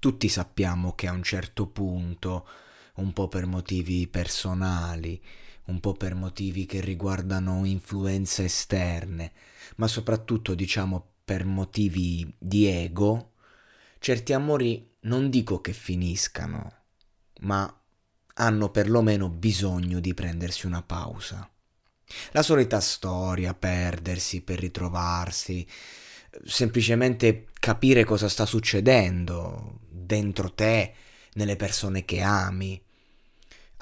Tutti sappiamo che a un certo punto, un po' per motivi personali, un po' per motivi che riguardano influenze esterne, ma soprattutto diciamo per motivi di ego, certi amori non dico che finiscano, ma hanno perlomeno bisogno di prendersi una pausa. La solita storia, perdersi per ritrovarsi, semplicemente capire cosa sta succedendo dentro te, nelle persone che ami.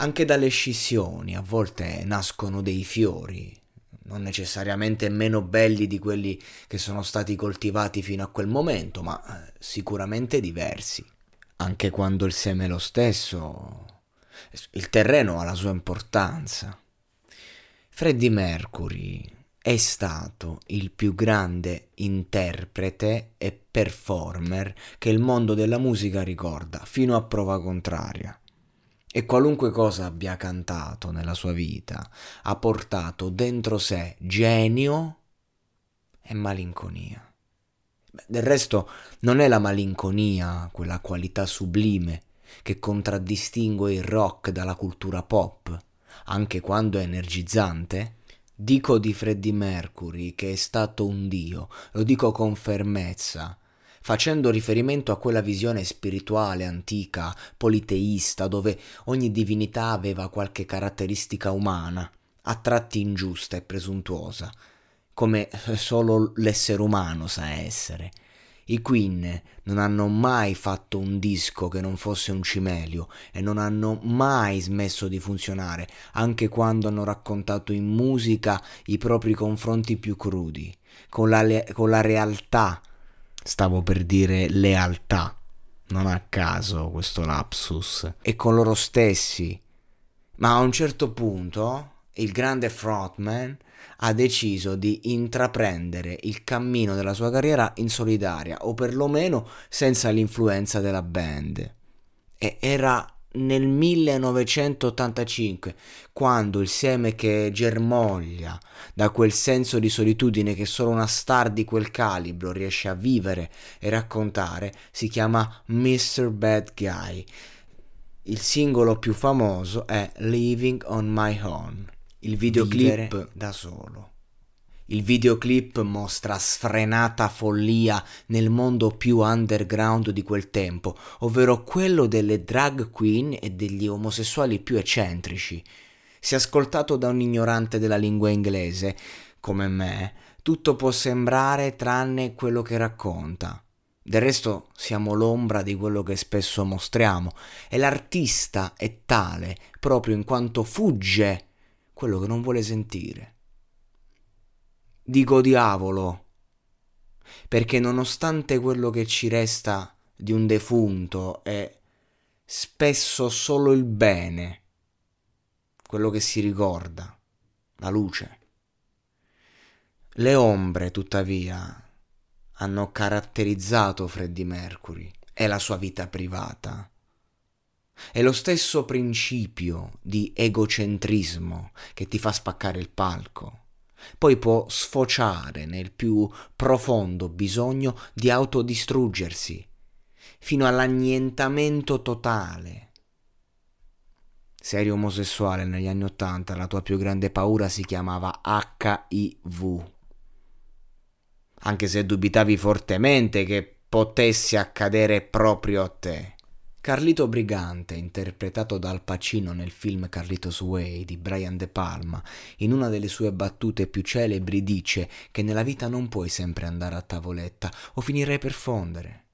Anche dalle scissioni a volte nascono dei fiori, non necessariamente meno belli di quelli che sono stati coltivati fino a quel momento, ma eh, sicuramente diversi. Anche quando il seme è lo stesso, il terreno ha la sua importanza. Freddie Mercury è stato il più grande interprete e performer che il mondo della musica ricorda, fino a prova contraria. E qualunque cosa abbia cantato nella sua vita ha portato dentro sé genio e malinconia. del resto non è la malinconia quella qualità sublime che contraddistingue il rock dalla cultura pop, anche quando è energizzante? Dico di Freddie Mercury che è stato un dio, lo dico con fermezza, facendo riferimento a quella visione spirituale antica, politeista, dove ogni divinità aveva qualche caratteristica umana, a tratti ingiusta e presuntuosa, come solo l'essere umano sa essere. I Queen non hanno mai fatto un disco che non fosse un cimelio e non hanno mai smesso di funzionare, anche quando hanno raccontato in musica i propri confronti più crudi, con la, le- con la realtà, stavo per dire lealtà, non a caso questo lapsus, e con loro stessi. Ma a un certo punto il grande frontman ha deciso di intraprendere il cammino della sua carriera in solitaria o perlomeno senza l'influenza della band. E era nel 1985, quando il seme che germoglia da quel senso di solitudine che solo una star di quel calibro riesce a vivere e raccontare, si chiama Mr. Bad Guy. Il singolo più famoso è Living on My Own. Il videoclip da solo. Il videoclip mostra sfrenata follia nel mondo più underground di quel tempo, ovvero quello delle drag queen e degli omosessuali più eccentrici. Se ascoltato da un ignorante della lingua inglese, come me, tutto può sembrare tranne quello che racconta. Del resto siamo l'ombra di quello che spesso mostriamo e l'artista è tale proprio in quanto fugge quello che non vuole sentire. Dico diavolo, perché nonostante quello che ci resta di un defunto è spesso solo il bene, quello che si ricorda, la luce. Le ombre, tuttavia, hanno caratterizzato Freddie Mercury e la sua vita privata è lo stesso principio di egocentrismo che ti fa spaccare il palco. Poi può sfociare nel più profondo bisogno di autodistruggersi, fino all'annientamento totale. Se eri omosessuale negli anni Ottanta, la tua più grande paura si chiamava HIV. Anche se dubitavi fortemente che potesse accadere proprio a te. Carlito Brigante, interpretato da Al Pacino nel film Carlitos Way di Brian De Palma, in una delle sue battute più celebri dice che nella vita non puoi sempre andare a tavoletta o finirei per fondere.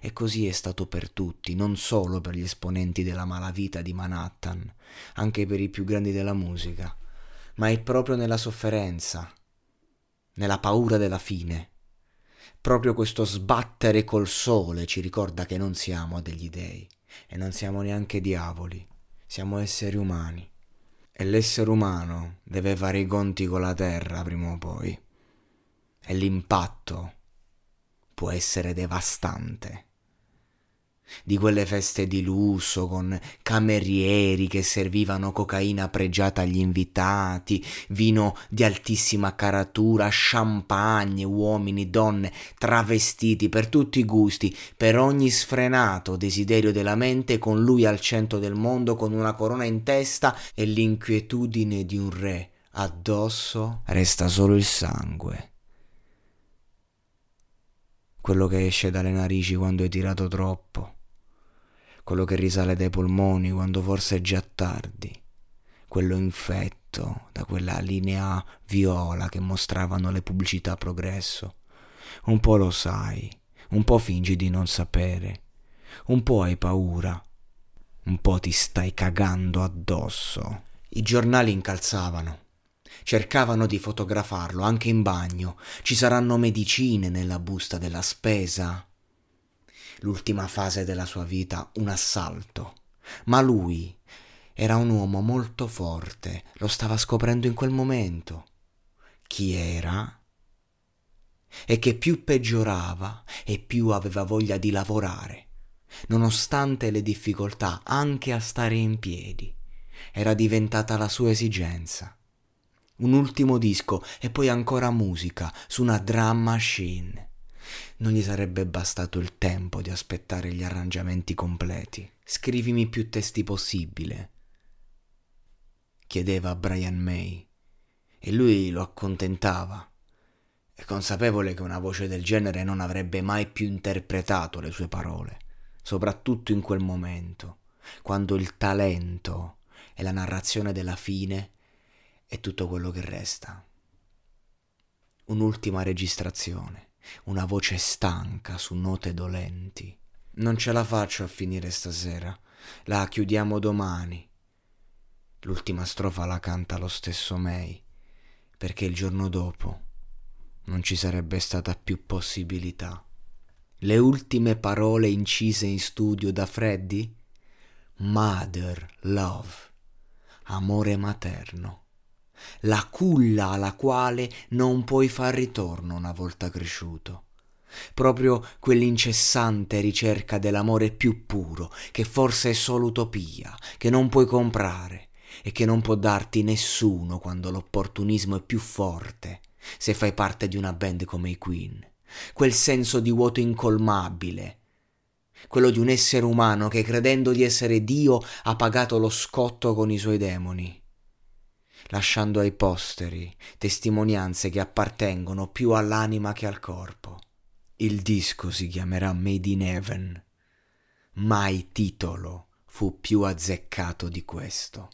E così è stato per tutti, non solo per gli esponenti della malavita di Manhattan, anche per i più grandi della musica, ma è proprio nella sofferenza, nella paura della fine. Proprio questo sbattere col sole ci ricorda che non siamo degli dei e non siamo neanche diavoli, siamo esseri umani. E l'essere umano deve fare i conti con la terra prima o poi. E l'impatto può essere devastante. Di quelle feste di lusso con camerieri che servivano cocaina pregiata agli invitati, vino di altissima caratura, champagne, uomini, donne, travestiti per tutti i gusti, per ogni sfrenato desiderio della mente, con lui al centro del mondo, con una corona in testa e l'inquietudine di un re. Addosso resta solo il sangue quello che esce dalle narici quando hai tirato troppo, quello che risale dai polmoni quando forse è già tardi, quello infetto da quella linea viola che mostravano le pubblicità progresso. Un po' lo sai, un po' fingi di non sapere, un po' hai paura, un po' ti stai cagando addosso. I giornali incalzavano Cercavano di fotografarlo anche in bagno. Ci saranno medicine nella busta della spesa. L'ultima fase della sua vita, un assalto. Ma lui era un uomo molto forte, lo stava scoprendo in quel momento. Chi era? E che più peggiorava e più aveva voglia di lavorare, nonostante le difficoltà anche a stare in piedi. Era diventata la sua esigenza un ultimo disco e poi ancora musica su una drum machine. Non gli sarebbe bastato il tempo di aspettare gli arrangiamenti completi. Scrivimi più testi possibile, chiedeva a Brian May, e lui lo accontentava. È consapevole che una voce del genere non avrebbe mai più interpretato le sue parole, soprattutto in quel momento, quando il talento e la narrazione della fine è tutto quello che resta. Un'ultima registrazione, una voce stanca su note dolenti. Non ce la faccio a finire stasera, la chiudiamo domani. L'ultima strofa la canta lo stesso May, perché il giorno dopo non ci sarebbe stata più possibilità. Le ultime parole incise in studio da Freddy? Mother love, amore materno la culla alla quale non puoi far ritorno una volta cresciuto. Proprio quell'incessante ricerca dell'amore più puro, che forse è solo utopia, che non puoi comprare e che non può darti nessuno quando l'opportunismo è più forte, se fai parte di una band come i Queen. Quel senso di vuoto incolmabile, quello di un essere umano che credendo di essere Dio ha pagato lo scotto con i suoi demoni lasciando ai posteri testimonianze che appartengono più all'anima che al corpo. Il disco si chiamerà Made in Heaven. Mai titolo fu più azzeccato di questo.